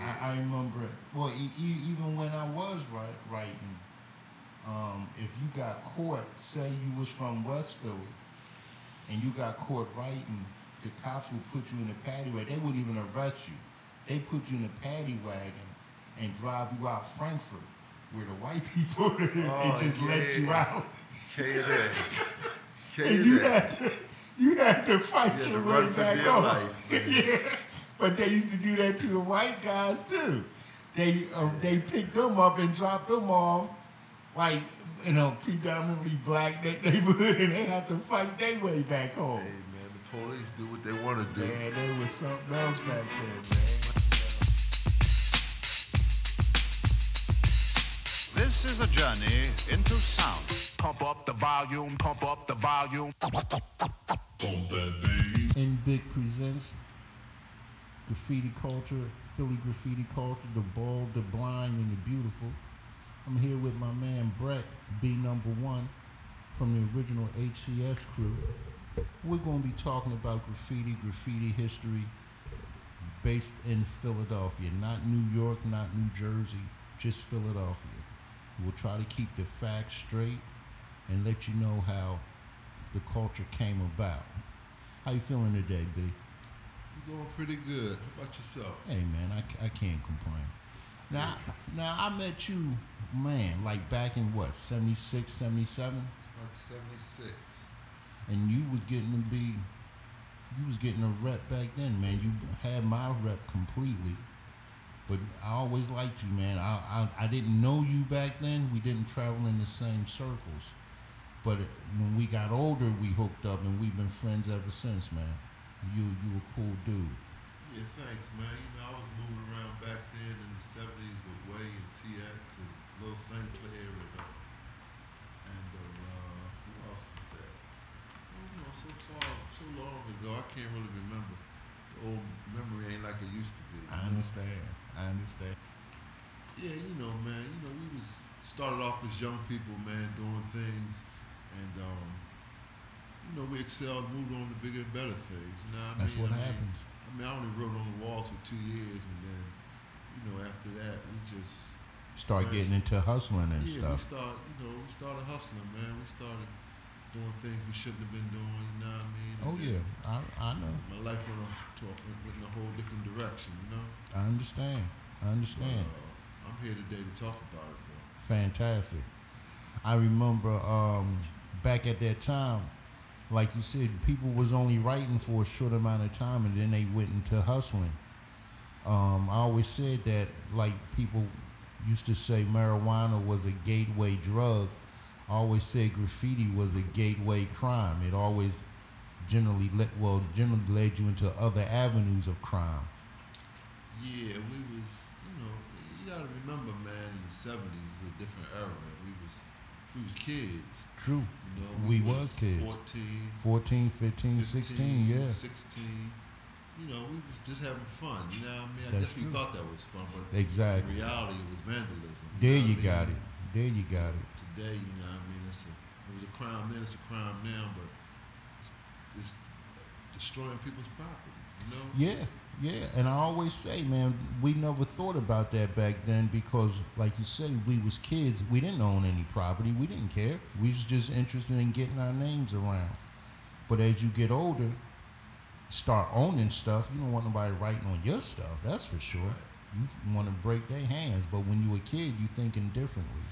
I, I remember. Well, e- e- even when I was write, writing, um, if you got caught, say you was from West Philly, and you got caught writing, the cops would put you in a paddy wagon. They wouldn't even arrest you. They put you in a paddy wagon and drive you out Frankford, where the white people and Oh, just let you out. K day. And you had to, you had to fight You your way back home. life, yeah, but they used to do that to the white guys too. They uh, they picked them up and dropped them off, like you know, predominantly black ne- neighborhood, and they had to fight their way back home. Hey man, the police do what they want to do. Man, there was something else back then, man. This is a journey into sound. Pump up the volume, pump up the volume. In Big presents graffiti culture, Philly graffiti culture, the bald, the blind, and the beautiful. I'm here with my man Breck, B number one, from the original HCS crew. We're going to be talking about graffiti, graffiti history, based in Philadelphia, not New York, not New Jersey, just Philadelphia. We'll try to keep the facts straight and let you know how the culture came about. How you feeling today, B? I'm doing pretty good. How about yourself? Hey man, I, I can't complain. Now, now I met you, man, like back in what, 76, 77? It's like 76. And you was getting to be, you was getting a rep back then, man. You had my rep completely. But I always liked you, man. I, I, I didn't know you back then. We didn't travel in the same circles. But when we got older, we hooked up and we've been friends ever since, man. You, you a cool dude. Yeah, thanks, man. You know, I was moving around back then in the 70s with Way and TX and Lil St. Clair and, uh, and uh, who else was there? Oh, you know, so far, so long ago, I can't really remember. The old memory ain't like it used to be. I know? understand. I understand. Yeah, you know, man. You know, we was started off as young people, man, doing things, and um, you know, we excelled, moved on to bigger and better things. What I That's mean? what I mean, happens. I mean, I only wrote on the walls for two years, and then, you know, after that, we just Start Nice. getting into hustling and yeah, we stuff. start, you know, we started hustling, man. We started doing things we shouldn't have been doing. You know what I mean? And Oh yeah, I, I know. My life went, to a, went in a whole different direction. You know. I understand. I understand. Uh, I'm here today to talk about it, though. Fantastic. I remember um, back at that time, like you said, people was only writing for a short amount of time, and then they went into hustling. Um, I always said that, like people used to say, marijuana was a gateway drug. I always said graffiti was a gateway crime. It always generally let well generally led you into other avenues of crime. Yeah, we was, you know, you gotta remember, man, in the '70s it was a different era. We was, kids. True. You know, We was kids. 14, 14, 15, 16, yeah. 16. You know, we was just having fun. You know what I mean? I That's guess we true. thought that was fun, but Exactly. in reality, it was vandalism. There you I got it. There you got it. Today, you know what I mean? It's a, it was a crime then, it's a crime now, but it's, it's destroying people's property, you know? Yeah, yeah. And I always say, man, we never thought about that back then because, like you say, we was kids. We didn't own any property. We didn't care. We was just interested in getting our names around. But as you get older, start owning stuff. You don't want nobody writing on your stuff. That's for sure. You want to break their hands. But when you a kid, you thinking differently.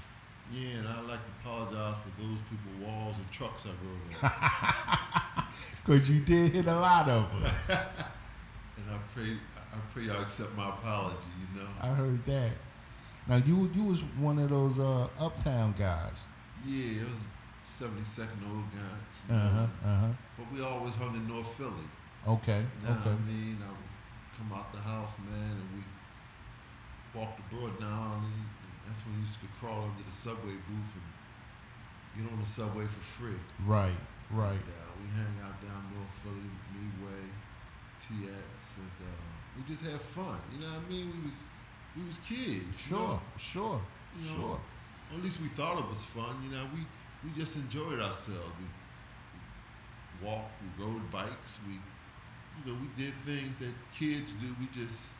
Yeah, and I'd like to apologize for those people, walls and trucks I wrote on. Cause you did hit a lot of them. and I pray, I pray y'all accept my apology, you know? I heard that. Now you you was one of those uh, uptown guys. Yeah, it was 72nd old guys. you Uh huh. Uh huh. But we always hung in North Philly. Okay. You know Okay. what I mean? I would come out the house, man, and we walk the broad down, and, and that's when we used to crawl under the subway booth and get on the subway for free. Right. Right. And, uh, we hang out down North Philly, Midway, TX, and uh, we just had fun. You know what I mean? We was we was kids. you Sure. know? Sure. You know, Sure. At least we thought it was fun. You know, we we just enjoyed ourselves. We, we walked, we rode bikes, we you know, we did things that kids do. We just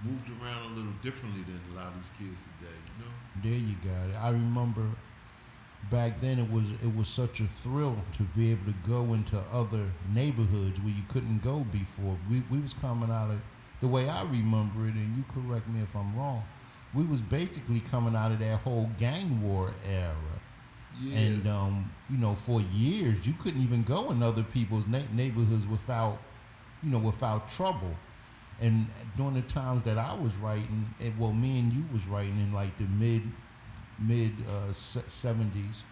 moved around a little differently than a lot of these kids today. You know. There you got it. I remember back then it was it was such a thrill to be able to go into other neighborhoods where you couldn't go before. We we was coming out of the way I remember it, and you correct me if I'm wrong. We was basically coming out of that whole gang war era. Yeah. And um, you know, for years you couldn't even go in other people's na- neighborhoods without, you know, without trouble. And during the times that I was writing, and well, me and you was writing in like the mid, mid uh, seventies.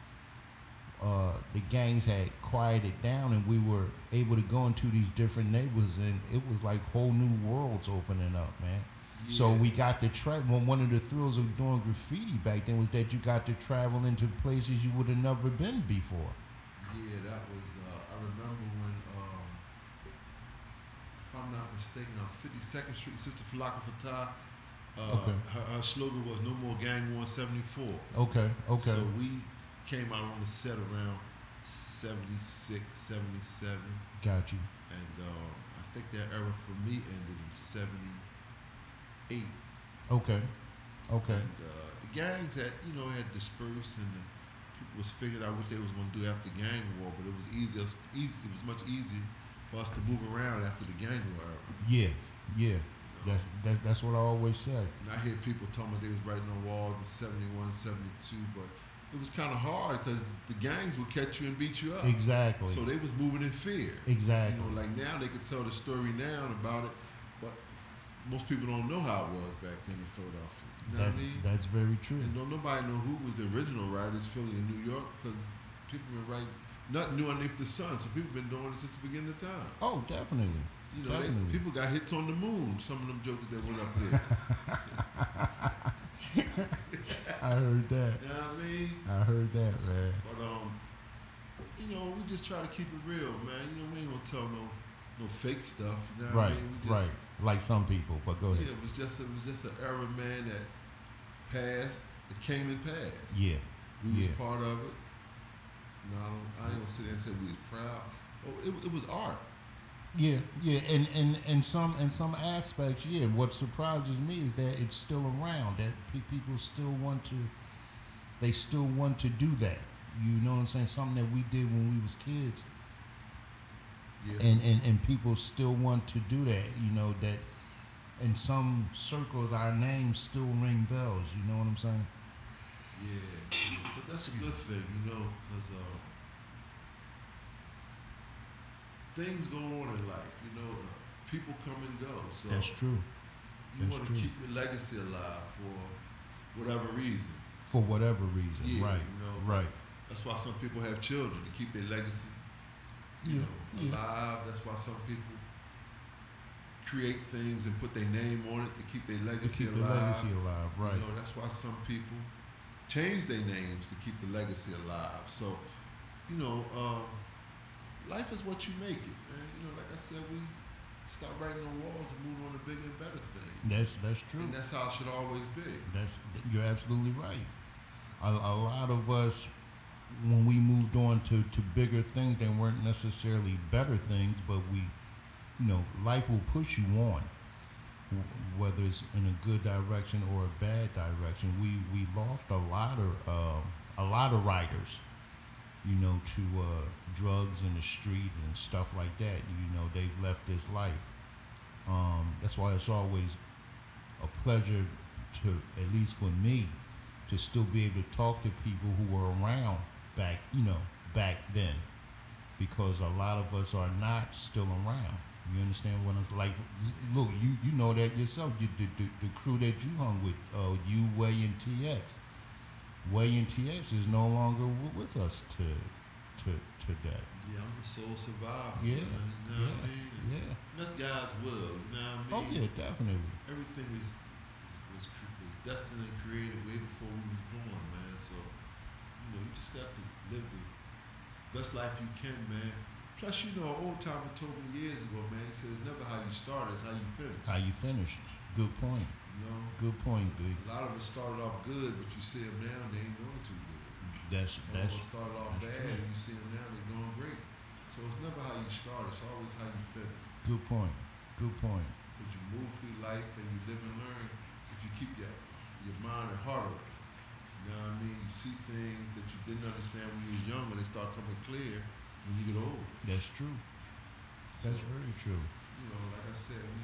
Uh, the gangs had quieted down, and we were able to go into these different neighborhoods, and it was like whole new worlds opening up, man. So we got to travel. One of the thrills of doing graffiti back then was that you got to travel into places you would have never been before. Yeah, that was. Uh, I remember when, um, if I'm not mistaken, I was 52nd Street. Sister Falaka Fattah. Uh, Okay. her, her slogan was "No more Gang War 74." Okay, okay, So we came out on the set around 76, 77, got you. and um, I think that era for me ended in 78. Okay, okay, And uh, the gangs had, you know, had dispersed, and the people was figured out what they was going to do after gang war. But it was easy, easy. It was much easier for us to move around after the gang war. Era. yeah, yeah. That's that's that's what I always said. And I hear people talking about they was writing on walls in 71, 72, but it was kind of hard because the gangs would catch you and beat you up. Exactly, So they was moving in fear. exactly. You know, like now they could tell the story now about it, but most people don't know how it was back then in Philadelphia. You know That's what I mean? that's very true. And don't nobody know who was the original writers, Philly and New York, because people been writing nothing new underneath the sun. So people been doing it since the beginning of time. Oh, definitely. You know, they, people got hits on the moon. Some of them jokers that went up there. I heard that. you know what I mean? I heard that, man. But um, you know, we just try to keep it real, man. You know, we ain't gonna tell no no fake stuff. You know what Right, I mean? We just, right. Like some people, but go ahead. Yeah, it was just it was just an era, man, that passed. It came and passed. Yeah, We was part of it. You know, I, don't, I ain't gonna sit there and say we was proud. Oh, it, it was art. Yeah, yeah, and and and some in some aspects, yeah. What surprises me is that it's still around. That pe- people still want to, they still want to do that. You know what I'm saying? Something that we did when we was kids, Yes. and and and people still want to do that. You know that, in some circles, our names still ring bells. You know what I'm saying? Yeah, yeah, but that's a good thing, you know, because uh, things go on in life. You know, uh, people come and go. So That's true. you want to keep your legacy alive for whatever reason. For whatever reason, Yeah, right? you know, right. That's why some people have children to keep their legacy, Yeah, you know, yeah. alive. That's why some people create things and put their name on it to keep their legacy To keep the alive. legacy alive, right? You know, that's why some people change their names to keep the legacy alive. So, you know, uh, life is what you make it, man. You know, like I said, we stop writing on walls and move on to bigger and better things. That's that's true. And that's how it should always be. That's you're absolutely right. A, a lot of us, when we moved on to, to bigger things, they weren't necessarily better things, but we, you know, life will push you on, whether it's in a good direction or a bad direction. We we lost a lot of uh, a lot of writers, you know, to uh, drugs in the street and stuff like that. You know, they've left this life. Um, that's why it's always a pleasure to, at least for me, to still be able to talk to people who were around back, you know, back then, because a lot of us are not still around. You understand what I'm like? Look, you you know that yourself. You, the, the the crew that you hung with, uh, you, Way, and TX. Way and TX is no longer w- with us to to today. Yeah, I'm the sole survivor. Yeah, man, you know what I mean? And yeah. That's God's will. You know what I mean? Oh yeah, definitely. Everything is was was destined and created way before we was born, man. So, you know, you just got to live the best life you can, man. Plus, you know, an old timer told me years ago, man. He says, "Never how you start, it's how you finish." How you finish? Good point. You know, Good point, B. a lot of us started off good, but you see them now, they ain't doing too good. That's Some that's of us started off bad, true. and you see them now, they're doing great. So it's never how you start; it's always how you finish. good point. Good point. But you move through life and you live and learn if you keep your your mind and heart open. You know what I mean? You see things that you didn't understand when you were young, and they start coming clear when you get old. That's true. That's So, very true. you know, like I said, we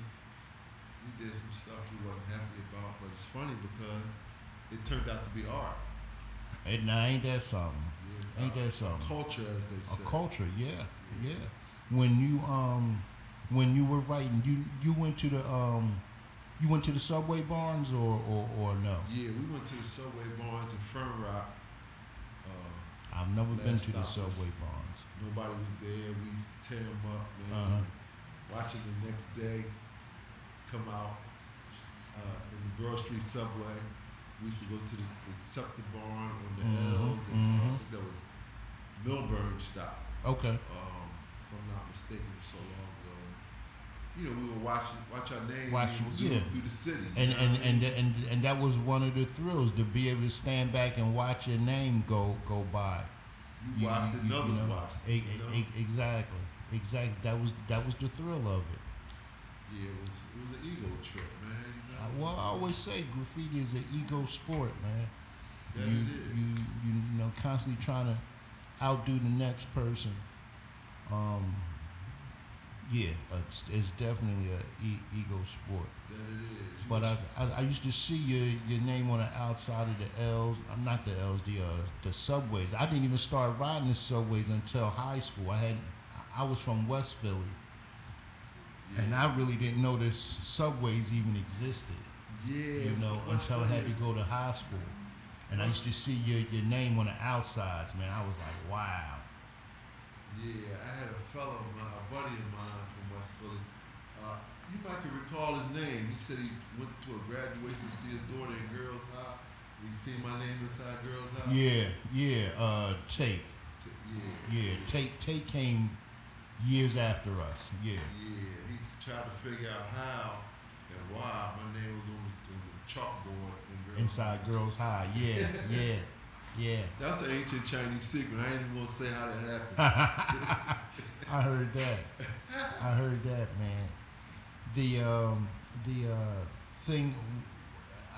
we did some stuff we wasn't happy about, but it's funny because it turned out to be art. And now ain't that something? Yeah, Ain't a- that a something? culture, as they say. A culture, yeah, Yeah. yeah. When you um, when you were writing, you you went to the um, you went to the subway barns or or, or no? Yeah, we went to the Subway Barns in Fern Rock. Uh, I've never been to the subway barns. Nobody was there. We used to tear them up, man. Uh-huh. Watch it the next day come out uh, in the Broad Street Subway. We used to go to the, the Scepter Barn on the Mhm, L's, and uh, I think that was Milburn style. Okay. um, if I'm not mistaken, it was so long ago. You know, we would watch watch our name Watch- zoomed yeah. through the city. And and, and and and that was one of the thrills to be able to stand back and watch your name go go by. You watched it, and others know, watched e- it. You know? e- e- exactly, exactly. That was that was the thrill of it. yeah, it was it was an ego trip, man. You know. Well, I always say graffiti is an ego sport, man. that you, it is. you you know constantly trying to outdo the next person. Um, yeah, it's, it's definitely a e- ego sport. that it is. But I, I I used to see your your name on the outside of the L's, uh, not the L's, the uh, the subways. I didn't even start riding the subways until high school. I had I was from West Philly, yeah, and I really didn't know this subways even existed. yeah, you know, until I had to go to high school. And I used to see your, your name on the outsides, man. I was like, wow. Yeah, I had a fellow, my, a buddy of mine from West Philly. Uh, you might can recall his name. He said he went to a graduation to see his daughter in Girls High. You see my name inside Girls High? Yeah, yeah, uh, Tate. T- yeah. Yeah, Tate, Tate came years after us. Yeah. Yeah, he tried to figure out how and why my name was on the, on the chalkboard in Girls Inside High. Girls High. Yeah, yeah, yeah. That's an ancient Chinese secret. I ain't even gonna say how that happened. I heard that. I heard that, man. The um, the uh, thing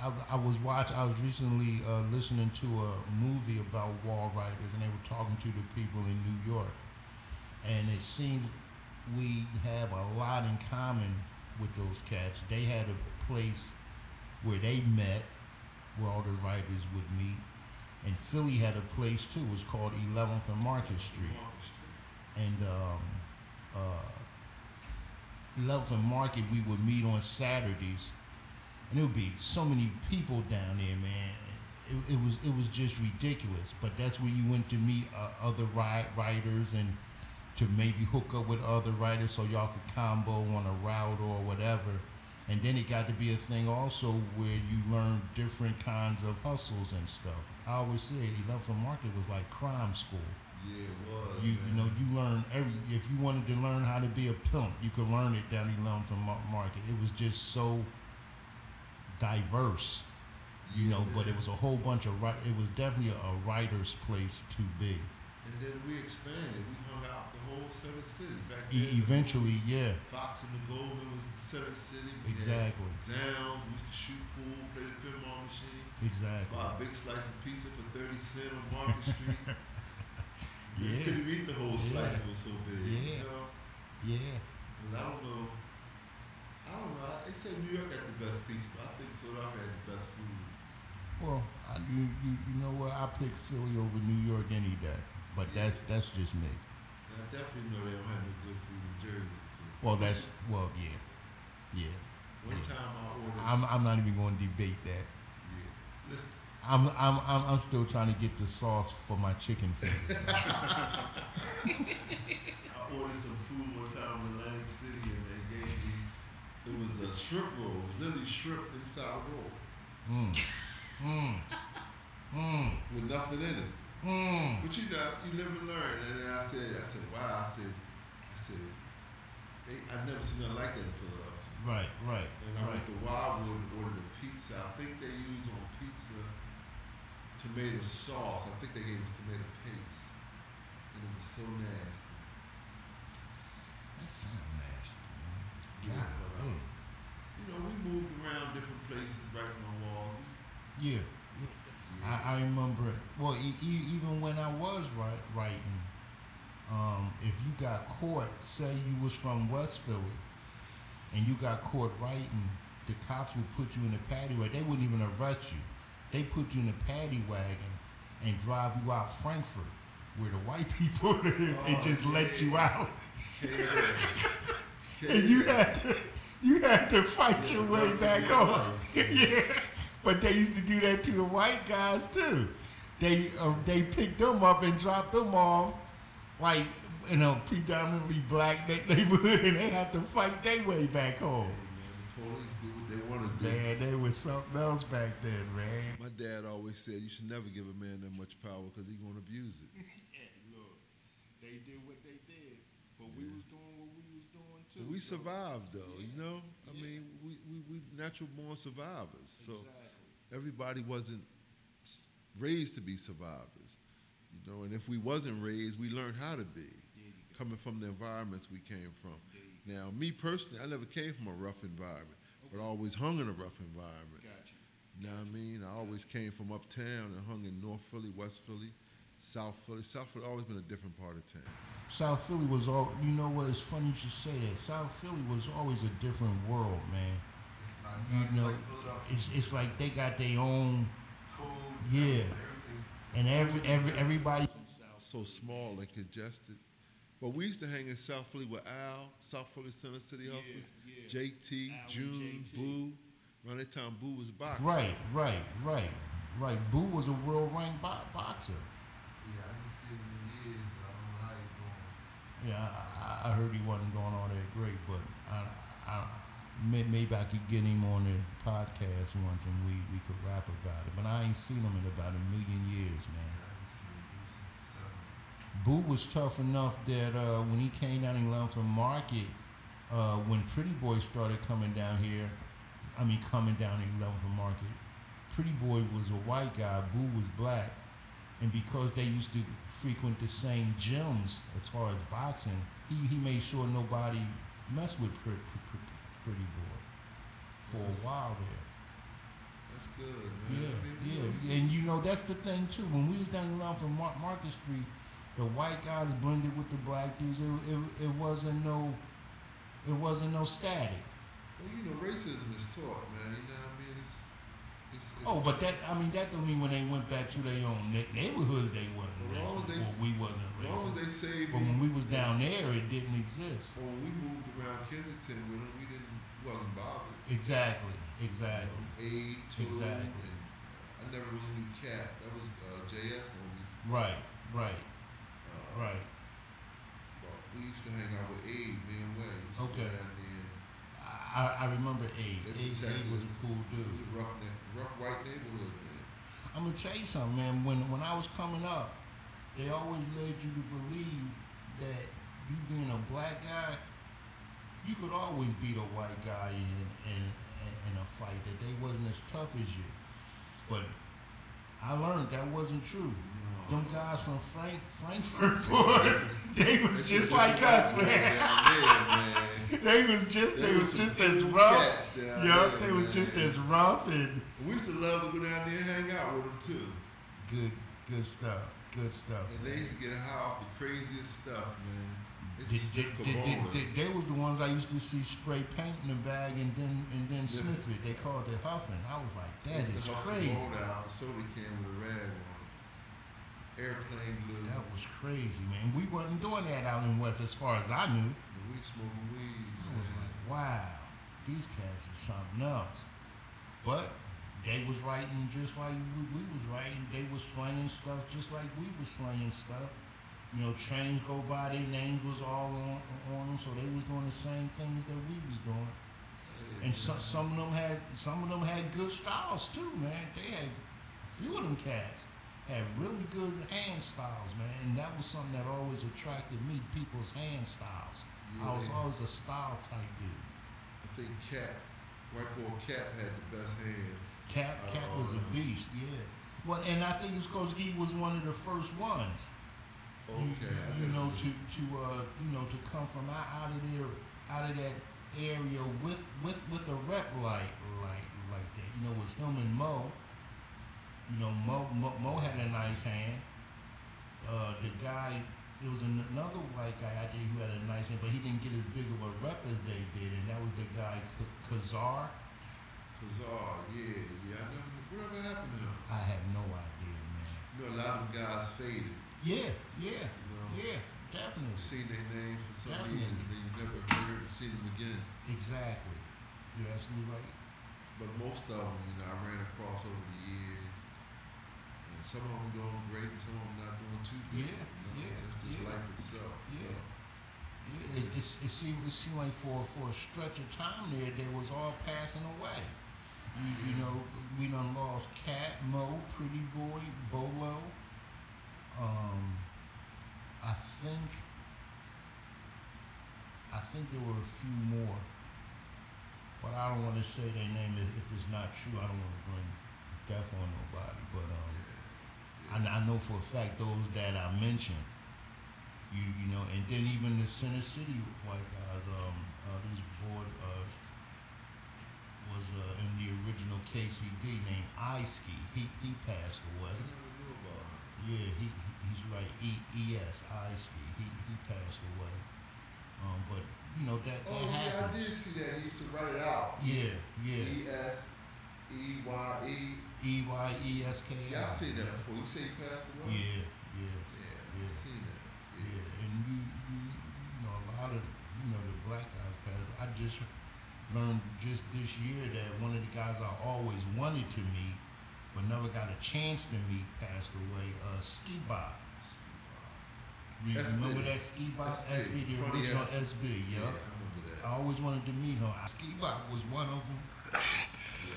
I, I was watching. I was recently uh, listening to a movie about wall riders, and they were talking to the people in New York, and it seems we have a lot in common with those cats. They had a place where they met, where all the writers would meet, and Philly had a place too. It was called 11th and Market Street and um, uh, 11th and Market, we would meet on Saturdays, and there would be so many people down there, man. It, it was it was just ridiculous. But that's where you went to meet uh, other ri- writers and to maybe hook up with other writers so y'all could combo on a route or whatever. And then it got to be a thing also where you learn different kinds of hustles and stuff. I always say 11th and Market was like crime school. Yeah, it was. You, man. you know, you learn every. If you wanted to learn how to be a pimp, you could learn it down from Market. It was just so diverse, you Yeah, know. But it was a whole bunch of. It was definitely a, a writer's place to be. And then we expanded. We hung out the whole Center City back then. eventually, yeah, Fox and the Goldman was Center City. We exactly, Zounds. We used to shoot pool, play the pinball machine, exactly. buy a big slice of pizza for thirty cent on Market Street. yeah. You couldn't eat the whole slice. Yeah. It was so big. Yeah. You know. Yeah, I don't know. I don't know. They say New York had the best pizza, but I think Philadelphia had the best food. well, I, you, you you know what? I pick Philly over New York any day, but that's that's just me. I definitely know they don't have no good food in Jersey. Well, that's well, yeah, yeah. one yeah. time I ordered. I'm I'm not even going to debate that. yeah. Listen, I'm, I'm, I'm, I'm still trying to get the sauce for my chicken fingers. I ordered some food one time in Atlantic City, and they gave me. It was a shrimp roll. It was literally shrimp inside a roll Mm. Mm. Mm. with nothing in it. Mm. But you know, you live and learn. And then I said, I said, wow. I said, I said, they, I've never seen nothing like that in Philadelphia. Right, right, And I right. went to Wildwood and ordered a pizza. I think they use on pizza tomato sauce. I think they gave us tomato paste. And it was so nasty. That sounds nasty, man. Yeah, Golly. you know, we moved around different places, writing on wall. Yeah. Yeah. I, I remember. Well, e- e- even when I was write, writing, um, if you got caught, say you was from West Philly, and you got caught writing, the cops would put you in the paddy wagon. They wouldn't even arrest you. They put you in the paddy wagon and drive you out Frankford, where the white people live, and Oh, just let you yeah. out. And you had to you had to fight Yeah, your way back home. yeah, but they used to do that to the white guys too. They uh, they picked them up and dropped them off, like in a predominantly black neighborhood, and they had to fight their way back Hey, home. man, the police do what they want to do. Man, they was something else back then, man. My dad always said you should never give a man that much power because he gonna abuse it. look, they did what they did, but we was doing what we was doing too. But we survived though, you know. I Yeah. mean, we, we we natural born survivors. So Exactly. Everybody wasn't raised to be survivors, you know. And if we wasn't raised, we learned how to be, There you go. coming from the environments we came from. Now, me personally, I never came from a rough environment, but I always hung in a rough environment. Got you. You know what I mean? I always came from uptown and hung in North Philly, West Philly, South Philly. South Philly always been a different part of town. South Philly was all. You know what? It's funny you should say that. South Philly was always a different world, man. You know, it's it's like they got their own, Yeah. and every every everybody. So small and congested. But we used to hang in South Philly with Al, South Philly Center City Yeah, Hustlers, yeah. JT, Al June, JT. Boo. Around that time, Boo was boxing. Right, right, right, right. Boo was a world ranked bo- boxer. Yeah, I didn't see him in years. I don't know how he's going. Yeah, I, I heard he wasn't doing all that great, but I, I, may, maybe I could get him on the podcast once and we, we could rap about it. But I ain't seen him in about a million years, man. I didn't see him since the 70s. Boo was tough enough that uh, when he came down in Lumpham Market, uh, when Pretty Boy started coming down here, I mean coming down in Lumpham Market, Pretty Boy was a white guy, Boo was black, and because they used to frequent the same gyms as far as boxing, he, he made sure nobody messed with Pre- Pre- Pre- Pretty Boy for a while there. That's good, Yeah, man. We- yeah, and you know that's the thing too. When we was down line from Mar- Market Street, the white guys blended with the black dudes. It, it, it wasn't no, it wasn't no static. Well, you know, racism is taught, man. You know what I mean? It's, it's, it's Oh, but that I mean that don't mean when they went back to their own ne- neighborhoods they wasn't As racist. they- Well, we wasn't as long as racist. they saved But me. when we was down there, it didn't exist. Or when we moved around Kensington with them, wasn't bothered. Exactly, exactly. Aid, Tool, Exactly. and I never really knew Cat. That was uh, JS movie. Right, right, Uh, right. But we used to hang out with Aid, me and Way. To Okay. I, I remember Abe. They Abe, was a cool dude. was a rough, rough white neighborhood, man. I'm gonna tell you something, man. When when I was coming up, they always led you to believe that you being a black guy, you could always beat a white guy in in in a fight. That they wasn't as tough as you. But I learned that wasn't true. No. Them guys from Frank Frankford, boy, they was just like us, man. There, man. They was just they was was just as rough. Yup, there, they was just as rough and We used to love to go down there and hang out with them too. good good stuff. Good stuff. And they used to get high off the craziest stuff, man. It's They, they, they, they, was the ones I used to see spray paint in the bag and then and then Sniff sniff it. They called it huffing. I was like, that is crazy. Out the soda can with a rag on it. Airplane blue. That was crazy, man. We wasn't doing that out in West, as far as I knew. And we smoking weed, I was like, wow, these cats are something else. But they was writing just like we, we was writing. They was slanging stuff just like we was slanging stuff. You know, trains go by, their names was all on, on them, so they was doing the same things that we was doing. And some some of them had some of them had good styles too, man. They had a few of them cats had really good hand styles, man. And that was something that always attracted me, people's hand styles. Yeah, I was always a style type dude. I think Cap, white boy Cap had the best hand. Cat Oh, was a uh, beast, yeah. Well, and I think it's because he was one of the first ones. Okay, You, I you didn't know, know. to to uh, you know to come from out, out of there, out of that area with with with a rep like like like that. You know, it was him and Mo. You know, Mo Mo, Mo had a nice hand. Uh, the guy, there was an, another white guy out there who had a nice hand, but he didn't get as big of a rep as they did, and that was the guy K- Kazar. Kazar, yeah, yeah. I never, whatever happened to him? I have no idea, man. You know, a lot of them guys faded. Yeah, yeah, You know, yeah, definitely, seen their name for some Definitely. years, and then you never heard or seen them again. exactly. You're absolutely right. But most of them, you know, I ran across over the years, and some of them doing great, and some of them not doing too great. Yeah, you know? yeah, That's just yeah. life itself. you Yeah. know. Yeah, it, it's, it seemed it seemed like for for a stretch of time there, they was all passing away. You, you know, we done lost Cat, Mo, Pretty Boy, Bolo. Um, I think I think there were a few more, but I don't want to say their name if it's not true. I don't want to bring death on nobody, but um. I, I know for a fact those that I mentioned, you you know, and then even the Center City white guys, um, uh, this board uh, was uh, in the original KCD named Iski. He he passed away. never knew about him. Yeah, he he- he's right. E E S Iski. He he passed away. Um, but you know that that Oh yeah, I did see that. He used to write it out. Yeah, yeah. E S E Y E. E Y E S K I. Yeah, I seen that Yeah. before. You say he passed away? Yeah, yeah. Yeah, I Yeah. seen that. Yeah, Yeah. and you, you, you know, a lot of, you know, the black guys passed. I just learned just this year that one of the guys I always wanted to meet, but never got a chance to meet, passed away. Uh, Ski Bob. You SB. remember that Ski Bob? SB, the original SB. SB, Yeah, yeah. I remember that. I always wanted to meet him. Ski Bob was one of them. yeah,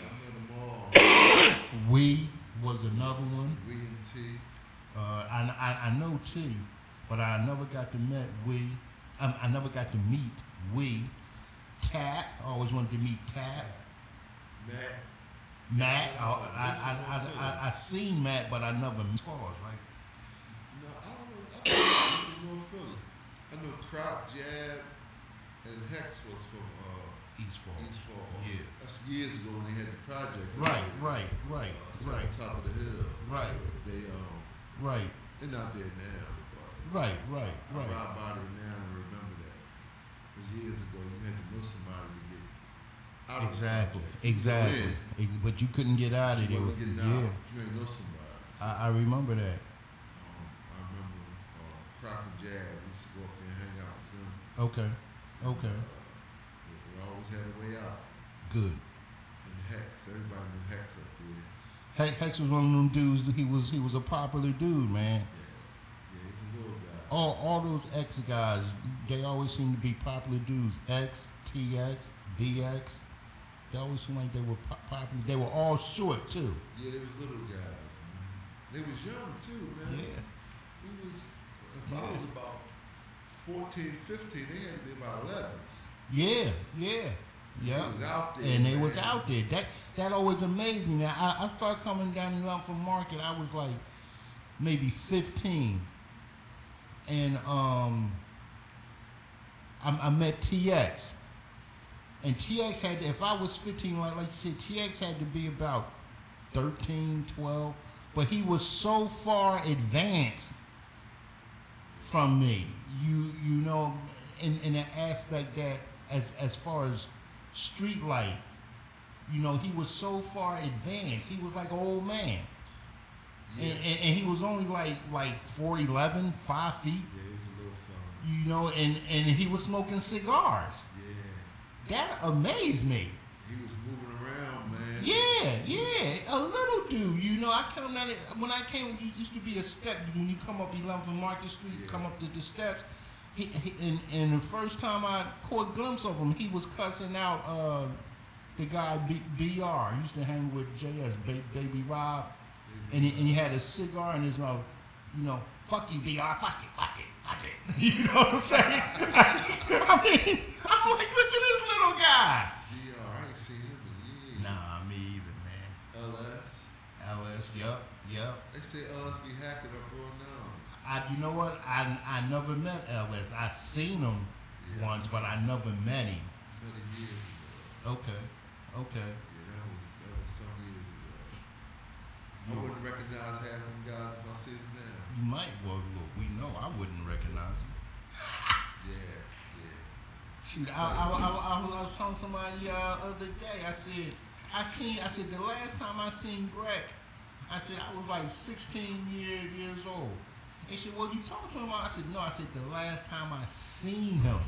I met them all. We was another one. We and T. Uh, I, I, I know T, but I never got to meet we. I, I never got to meet we. Tat, I always wanted to meet Tat. Matt. Matt, I, I, I, I, I, I seen Matt, but I never met Falls, right? No, I don't know. I think he's from North Philly. I know Crop, Jab, and Hex was from uh, East Falls. East Fall. Yeah. That's years ago when they had the projects. Right, right, right, Uh, right, on top of the hill. right, They um, right, they're not there now, right, right, I right. ride by there now and remember that. Because years ago, you had to know somebody to get out of Exactly, the exactly. in, But you couldn't get out of there. yeah, out you ain't know somebody. So, I, I remember that. um, I remember uh, Croc and Jab. We used to go up there and hang out with them. Okay, okay, Uh, they- they always had a way out. good. And Hex, everybody knew Hex up there. Hex, Hex was one of them dudes. He was he was a popular dude, man. Yeah, yeah, he's a little guy. all all those X guys, they always seem to be popular dudes. X, TX, DX. They always seemed like they were po- popular. They were all short too. Yeah, they was little guys, man. They was young too, man. Yeah. We was, if I was about 14, 15, they had to be about 11. Yeah, yeah, yeah. They was out there. And they was out there. That that always amazed me. I, I started coming down in Lumpham Market. I was like maybe 15, and um, I, I met TX. And TX had, if I was 15, like, like you said, TX had to be about 13, 12. But he was so far advanced from me. You you know, in, in an aspect that as as far as street life, you know, he was so far advanced. He was like an old man. Yeah, And, and, and he was only like like 4'11, 5 feet. yeah, he was a little fella. You know, and, and he was smoking cigars. That amazed me. he was moving around, man. Yeah, yeah, a little dude. You know, I come down it when I came. it used to be a step when you come up 11th Market Street. Yeah. Come up to the steps. He, he and, and the first time I caught a glimpse of him, he was cussing out uh, the guy B, Br. Used to hang with JS ba- Baby Rob, and he, and he had a cigar in his mouth. You know, fuck you, Br. Fuck it, fuck it, fuck it. You know what I'm saying? I mean, I'm like, look at this little guy. DR, I ain't seen him in years. Nah, me either, man. LS. LS, yep, yep. They say LS be hacking up going down. I, you know what? I, I never met LS. I seen him Yeah. once, but I never met him. many years ago. Okay. Okay. Yeah, that was that was some years ago. I Yeah. wouldn't recognize half of them guys if I see them now. You might. Well, look, we know I wouldn't recognize him. Yeah, yeah. Shoot, I, I, I, I, was, I was telling somebody uh, other day. I said, I seen. I said the last time I seen Greg, I said I was like 16 year, years old. They said, well, you talked to him. I said, no. I said the last time I seen him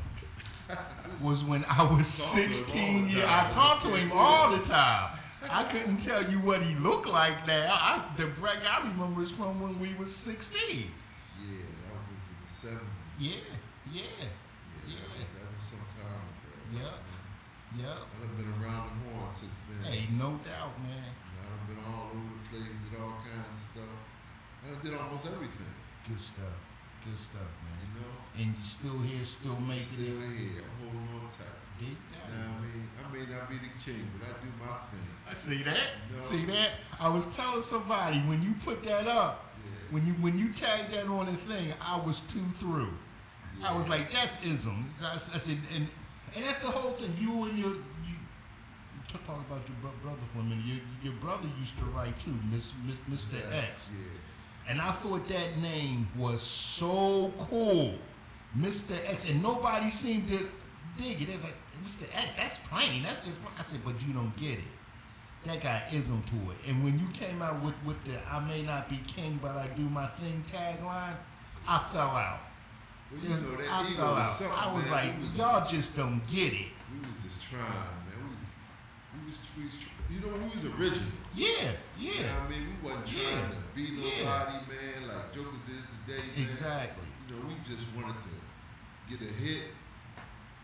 was when I was Talk to him all 16 years. I talked to him all the time. I couldn't tell you what he looked like now. I, the Greg I remember is from when we was 16. Yeah, that was in the seventies. Yeah, yeah, Yeah, yeah. That, was, that was some Yeah. yeah. I've been around the horn since then. Hey, no doubt, man. You I've been all over the place, did all kinds of stuff. I did almost everything. Good stuff. Good stuff, man. You know, And you still here, still making still it. here. I'm holding on tight. Dig that. Now, I mean, I may not be the king, but I do my thing. I see that. No. See that? I was telling somebody when you put that up, Yeah. when you when you tagged that on the thing, I was two through. I was like, that's ism. I said, and and that's the whole thing. You and your you talk about your bro- brother for a minute. Your, your brother used to write too, Miss, Miss, Mr. X. Yeah. And I thought that name was so cool, Mr. X, and nobody seemed to dig it. It's like Mr. X, that's plain. That's just. I said, but you don't get it. That got ism to it. And when you came out with with the "I may not be king, but I do my thing" tagline, I fell out. You know, that I ego fell was out. I was man. like, was, y'all just don't get it. We was just trying, man. We was, we was, we was, you know, we was original. Yeah, You yeah, know what I mean? We wasn't Yeah. trying to be Yeah. nobody, man, like Jokers is today, man. exactly. You know, we just wanted to get a hit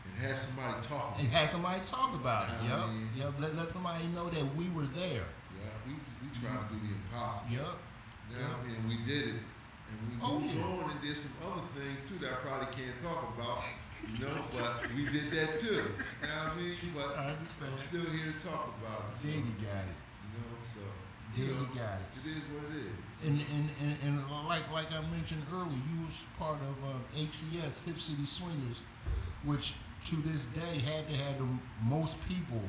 and have somebody talk And about it. had somebody talk about it. Yeah, Yep, yep. Let, let somebody know that we were there. Yeah, we, we tried to do the impossible. Yep. You know what I mean? And we did it. And we Oh, moved yeah. on and did some other things too that I probably can't talk about. You know, but we did that too. You know what I mean? But I understand. I'm still here to talk about it. So, There you you got it. You know, so There you, you know, got it. It is what it is. And, and, and, and like like I mentioned earlier, you was part of uh, HCS Hip City Swingers, which to this day had to have the most people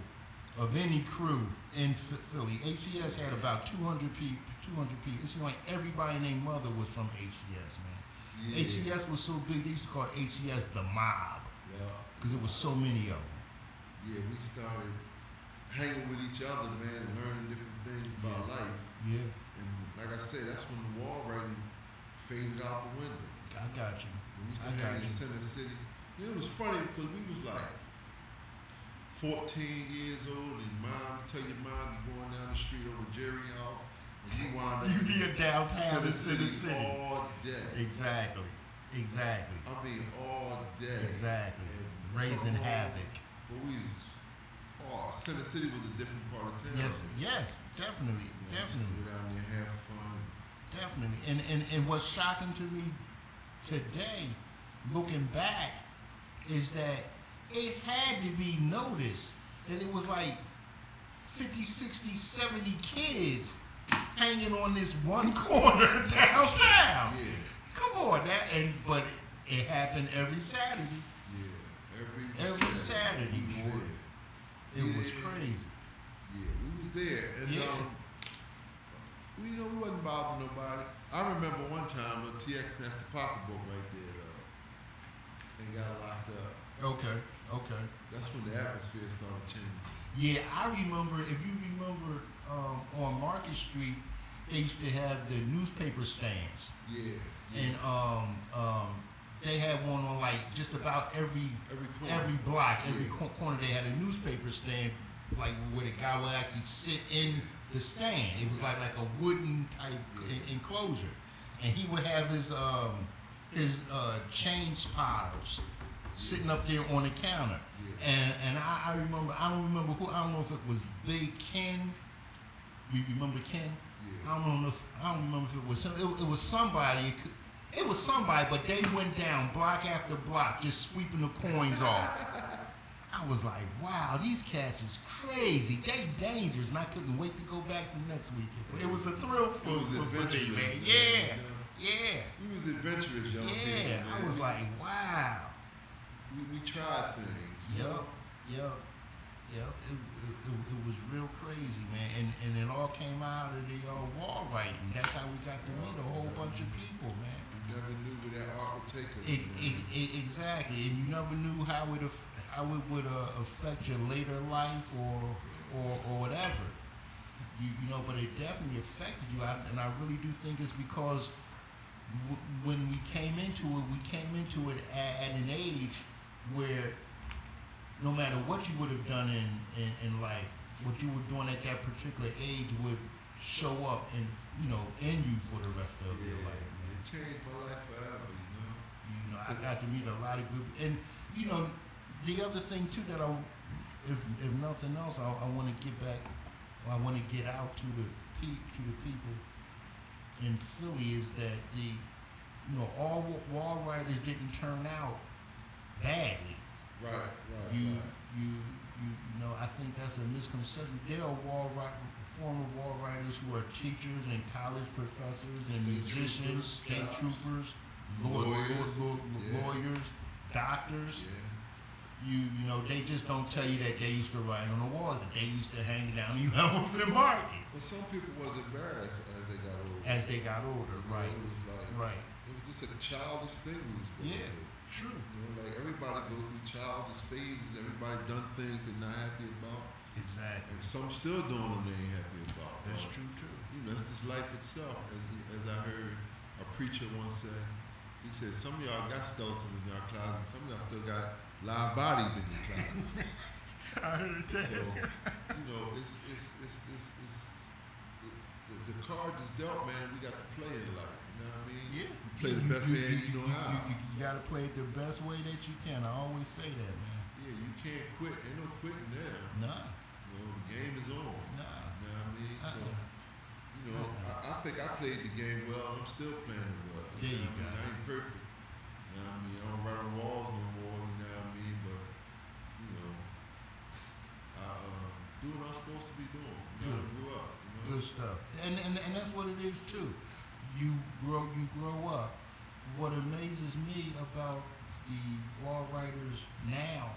of any crew in Philly. HCS had about 200 people. 200 people. It seemed like everybody named Mother was from HCS, man. Yeah. HCS was so big they used to call HCS the mob Yeah. because it was so many of them. Yeah, we started hanging with each other, man, and learning different things about life. Yeah, And like I said, that's when the wall writing faded out the window. I got you. We used to I hang in. Center City. You know, it was funny because we was like 14 years old, and mom, you tell your mom you're going down the street over Jerry House, and you wind up You be a downtown Center City City, City. all day. Exactly. Exactly. I mean, all day. Exactly. And Raising oh, havoc. But we was, oh, Center City was a different part of town. Yes, yes, definitely, You know, definitely, Go down there, have fun. definitely. And, and and what's shocking to me today, looking back, is that it had to be noticed that it was like 50, 60, 70 kids hanging on this one corner downtown. Yeah, Come on, that and but it happened every Saturday. yeah. Every, Every Saturday, we was. It was crazy. Yeah, we was there, and Yeah. um, we you know we wasn't bothering nobody. I remember one time the TX snatched the pocketbook right there, though, and got locked up. Okay, okay. That's when the atmosphere started changing. Yeah, I remember. If you remember, um, on Market Street, they used to have the newspaper stands, Yeah, yeah. and um, um, they had one on like just about every every corner. every block, every Yeah. co- corner. They had a newspaper stand, like where the guy would actually sit in the stand. It was like like a wooden type Yeah. en- enclosure, and he would have his um, his uh, change piles sitting up there on the counter. Yeah. And and I, I remember I don't remember who I don't know if it was Big Ken. You remember Ken? Yeah. I don't know if I don't remember if it was it, it was somebody. It, could, it was somebody, but they went down block after block, just sweeping the coins off. I was like, wow, these cats is crazy. They dangerous, and I couldn't wait to go back the next weekend. It was a thrill for, It was for, for me, man. Yeah, yeah, We was adventurous young yeah. man. I was like, wow. We, we tried things. Know? Yep. Yep. It, it, it, was real crazy, man. And and it all came out of the uh, wall writing. That's how we got to meet a whole bunch of people, man. You never knew where that art would take us. It, it, exactly, and you never knew how it aff- how it would uh, affect your later life or or, or whatever. You you know, but it definitely affected you, I, and I really do think it's because w- when we came into it, we came into it at an age where no matter what you would have done in, in, in life, what you were doing at that particular age would show up and you know in you for the rest of yeah, your life. Man it changed my life forever, you know. you know, I got to meet a lot of good, and you know, the other thing too that I, if if nothing else, I, I want to get back, I want to get out to the pe- to the people in Philly is that the, you know, all wall writers didn't turn out badly. Right, right, You right. you you know, I think that's a misconception. There are wall ri- former wall writers who are teachers and college professors and State musicians, state cops, troopers, law- lawyers, law- law- yeah. lawyers, doctors. Yeah. You you know, they just don't tell you that they used to write on the walls, that they used to hang down the elephant market But some people was embarrassed as they got older. as they got older. You know, Right. It was like Right. it was just a childish thing we was going Yeah. through. True. You know, like everybody go through childish phases. Everybody done things they're not happy about, Exactly. and some still doing them they ain't happy about. That's But, true too. You know, that's just life itself. As, as I heard a preacher once say, he said, "Some of y'all got skeletons in your closet. Some of y'all still got live bodies in your closet." I heard so, you know, it's it's it's it's, it's the, the, the cards is dealt, man. We got to play in life. You know what I mean? Yeah. You play the best hand you know how. You, you gotta play it the best way that you can. I always say that, man. Yeah, you can't quit. Ain't no quitting there. Nah, You know, the game is on. nah. You know what I mean? So, Uh-uh. you know, I, I think I played the game well. I'm still playing it well. There you know I mean? I ain't perfect. You know what I mean? I don't run on walls no more. You know what I mean? But, you know, I uh, do what I'm supposed to be doing. You know, I Good. grew up. You know? Good stuff. And, and and that's what it is too. You grow you grow up. What amazes me about the wall writers now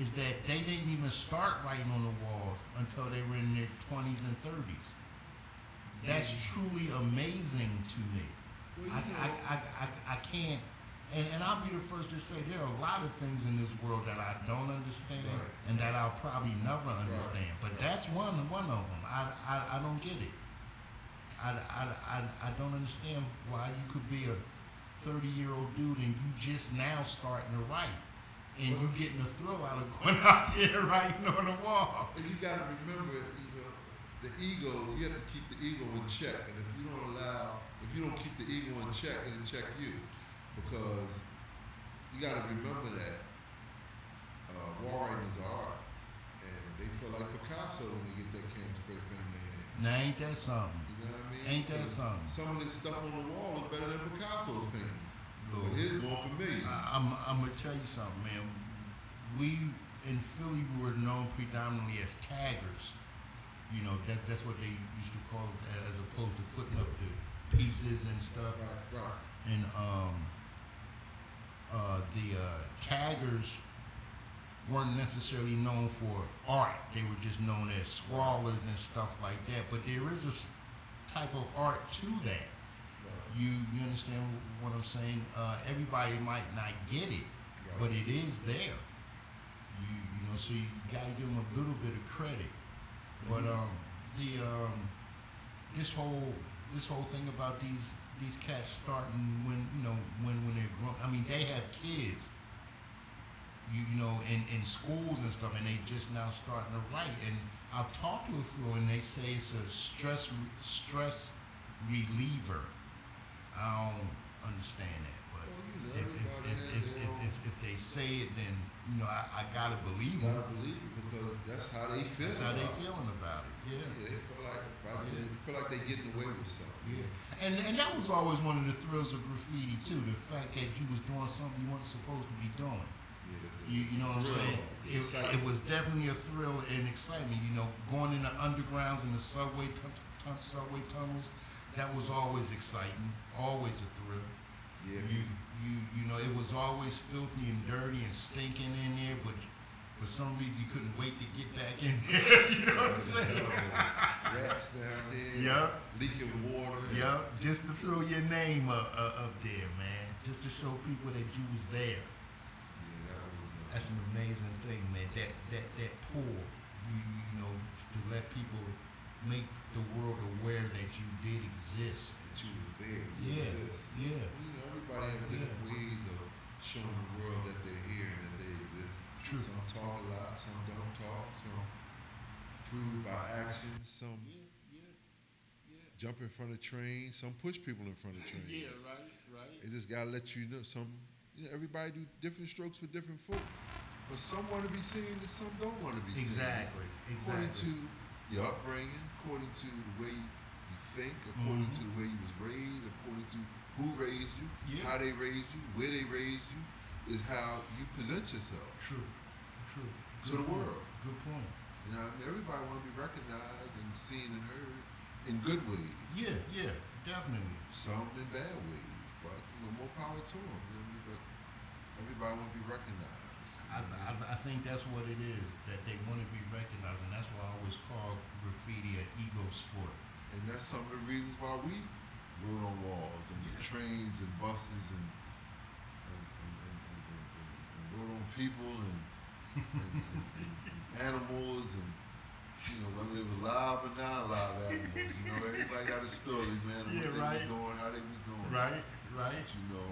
is that they didn't even start writing on the walls until they were in their twenties and thirties. That's Yeah. truly amazing to me. Well, I, know, I, I, I, I can't, and, and I'll be the first to say there are a lot of things in this world that I don't understand Right. and that I'll probably never understand. But right. that's one one of them. I, I, I don't get it. I, I, I, I don't understand why you could be a 30 year old dude and you just now starting to write. And you're getting a thrill out of going out there and writing on the wall. And you got to remember, you know, the ego. You have to keep the ego in check. And if you don't allow, if you don't keep the ego in check, it'll check you, because you got to remember that uh, wall writing is art, and they feel like Picasso when they get that canvas spray pen in their hand. Now ain't that something? You know what I mean? Ain't that something? Some of this stuff on the wall is better than Picasso's paintings. Lord. But his going for millions. I- I'm, I'm gonna tell you something, man. We in Philly we were known predominantly as taggers. You know that that's what they used to call us as opposed to putting up the pieces and stuff. right, right. And um, uh, the uh, taggers weren't necessarily known for art. They were just known as scrawlers and stuff like that. But there is a type of art to that. You you understand what I'm saying? Uh, everybody might not get it, but it is there. You you know, so you got to give them a little bit of credit. But um, the um, this whole this whole thing about these these cats starting when you know when when they're grown. I mean, they have kids. You, you know, in, in schools and stuff, and they just now starting to write. And I've talked to a few, and they say it's a stress stress reliever. I don't understand that, but Well, if, if, if, if, if, if, they say it, then you know I, I gotta believe You them. gotta believe it because that's how they feel. That's how they feeling about it. Yeah. Yeah, they feel like Yeah. they feel like they're getting away with something. Yeah. And and that was always one of the thrills of graffiti too. The fact that you was doing something you weren't supposed to be doing. Yeah, the- the- You, you know what I'm saying? It, it was definitely a thrill and excitement. You know, going in the undergrounds and the subway tun- tun- subway tunnels, that was always exciting. Always a thrill. Yeah, You you you know, it was always filthy and dirty and stinking in there, but for some reason you couldn't wait to get back in there. you know what I'm saying? Rats down there. Yeah. Leaking water. Yeah, just to throw your name up, uh, up there, man. Just to show people that you was there. Yeah, that was. Uh, That's an amazing thing, man. That that that pull, you, you know, to let people make the world aware that you did exist. that you was there. You Yeah, exist. yeah. You know, everybody have different Yeah. ways of showing the world that they're here and that they exist. True. Some talk a lot, some don't talk, some prove by actions, some jump in front of trains, some push people in front of trains. Yeah, right, right. It just gotta let you know some. You know, everybody do different strokes for different folks, but some want to be seen and some don't want to be seen. Exactly, According exactly. to your upbringing, according to the way you think, according Mhm. to the way you was raised, according to who raised you, Yeah. how they raised you, where they raised you, is how you present yourself True, true. to Good the point. world. Good point. You know, I mean, everybody want to be recognized and seen and heard in good ways. Yeah, yeah, definitely. Some in bad ways, but you know, more power to them. You know, what I mean? but everybody want to be recognized. I, I? I, think that's what it is, that they want to be recognized, and that's why I always call graffiti an ego sport. and that's some of the reasons why we wrote on walls and Yeah. trains and buses and and, and, and, and, and, and, and wrote on people and and, and, and, and animals and you know whether it was live or not live animals. You know, everybody got a story, man, of Yeah, what they right. was doing, how they was doing. Right, right. But, you know,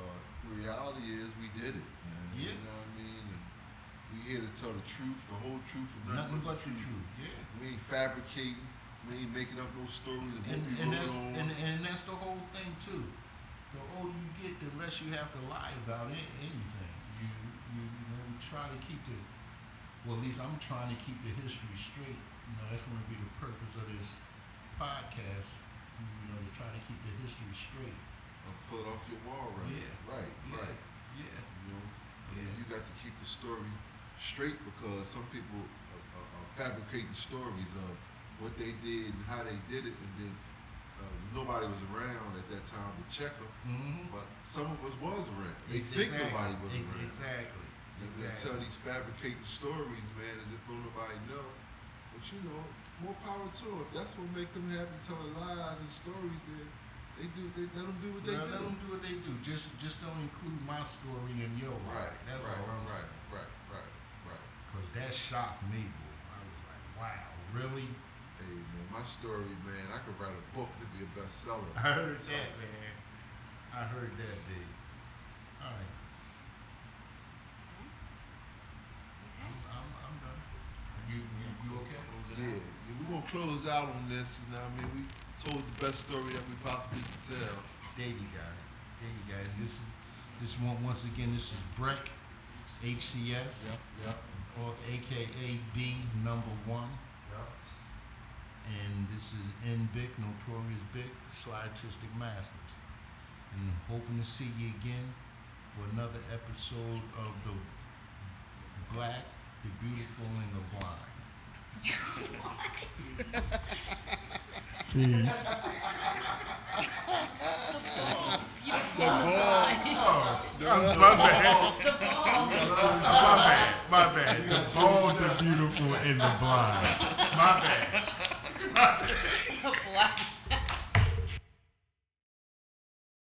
uh, the reality is we did it, man. Yeah. You know what I mean? And we here to tell the truth, the whole truth, and Nothing nothing, but the truth. Yeah. We ain't fabricating. We ain't making up no stories of what And, we and that's on. and, and that's the whole thing too. The older you get, the less you have to lie about a- anything. You you you know we try to keep the well at least I'm trying to keep the history straight. You know that's going to be the purpose of this podcast. You know to try to keep the history straight. I'm foot off your wall, right? Yeah. Right, Yeah. right. Yeah. You know, I mean, Yeah. you got to keep the story straight because some people are, are, are fabricating stories of what they did and how they did it, and then uh, nobody was around at that time to check them. Mm-hmm. But some of us was around. They think nobody was around. Exactly. And they tell these fabricating stories, man, as if don't nobody know. But you know, more power to 'em. If that's what make them happy, telling lies and stories, then they do. They let them do what they Well, do. let them do what they do. Just just don't include my story in your Right. That's right, all I'm right, saying. Right. Right. Right. Cause that shocked me, boy. I was like, wow, really? Hey man, my story, man, I could write a book to be a bestseller. I heard that, man. I heard that, big. All right. I'm, I'm, I'm done. You, you, you okay? Yeah, yeah, we're gonna close out on this. You know, what I mean, we told the best story that we possibly could tell. There you got it. There you got it. This is, this one, once again, this is Breck, HCS, Yep. or AKA B number one. Yep. And this is N Big, Notorious BIK, Sly Artistic Masters. And hoping to see you again for another episode of the Black, the Beautiful, and the Blind. Peace. Oh, my bad. My bad. My bad. The bold, the beautiful, and the blind. My bad. My bad.